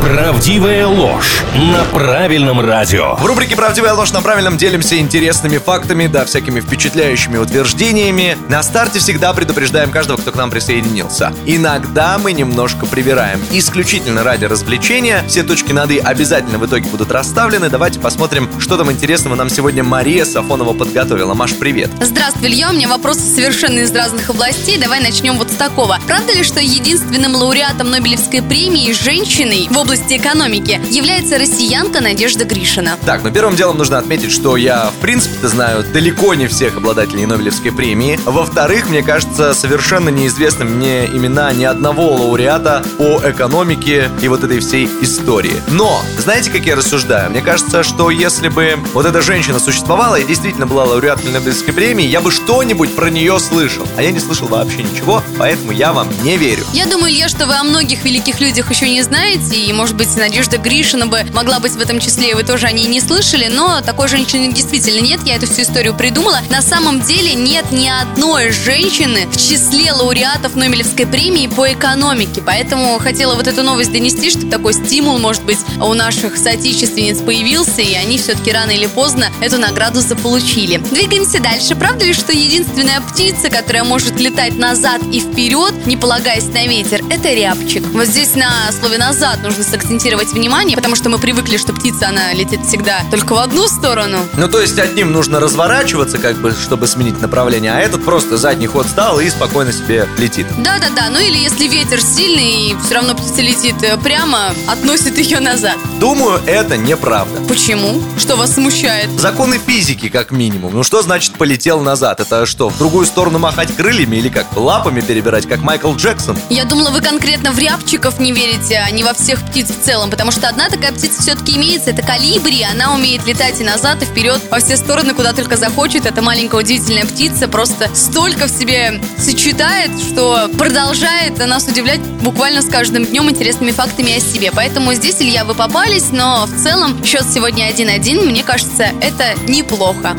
Правдивая ложь на правильном радио. В рубрике «Правдивая ложь» на правильном делимся интересными фактами, да, всякими впечатляющими утверждениями. На старте всегда предупреждаем каждого, кто к нам присоединился. Иногда мы немножко привираем. Исключительно ради развлечения. Все точки над «и» обязательно в итоге будут расставлены. Давайте посмотрим, что там интересного нам сегодня Мария Сафонова подготовила. Маш, привет. Здравствуй, Илья. У меня вопросы совершенно из разных областей. Давай начнем вот с такого. Правда ли, что единственным лауреатом Нобелевской премии женщиной в области экономики является россиянка Надежда Гришина? Так, ну первым делом нужно отметить, что я, в принципе-то, знаю далеко не всех обладателей Нобелевской премии. Во-вторых, мне кажется, совершенно неизвестны мне имена ни одного лауреата по экономике и вот этой всей истории. Но, знаете, как я рассуждаю? Мне кажется, что если бы вот эта женщина существовала и действительно была лауреаткой Нобелевской премии, я бы что-нибудь про нее слышал. А я не слышал вообще ничего, поэтому я вам не верю. Я думаю, Илья, что вы о многих великих людях еще не знаете, и, может быть, Надежда Гришина бы могла быть в этом числе, вы тоже о ней не слышали, но такой женщины действительно нет, я эту всю историю придумала. На самом деле нет ни одной женщины в числе лауреатов Нобелевской премии по экономике, поэтому хотела вот эту новость донести, что такой стимул, может быть, у наших соотечественниц появился, и они все-таки рано или поздно эту награду заполучили. Двигаемся дальше. Правда ли, что единственная птица, которая может летать назад и вперед, не полагаясь на ветер, это рябчик? Вот здесь на слове «назад» нужно сакцентировать внимание, потому что мы привыкли, что птица, она летит всегда только в одну сторону. Ну, то есть одним нужно разворачиваться, как бы, чтобы сменить направление, а этот просто задний ход стал и спокойно себе летит. Да-да-да, ну или если ветер сильный и все равно птица летит э, прямо, относит ее назад. Думаю, это неправда. Почему? Что вас смущает? Законы физики, как минимум. Ну что значит полетел назад? Это что, в другую сторону махать крыльями или как? Лапами перебирать, как Майкл Джексон? Я думала, вы конкретно в рябчиков не верите, а не во всех птиц в целом, потому что одна такая птица все-таки имеется, это калибри, она умеет летать и назад, и вперед, во все стороны, куда только захочет. Эта маленькая удивительная птица просто столько в себе сочетает, что продолжает нас удивлять буквально с каждым днем интересными фактами о себе. Поэтому здесь, Илья, вы попались, но в целом счет сегодня 1-1, мне кажется, это неплохо.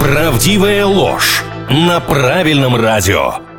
Правдивая ложь на правильном радио.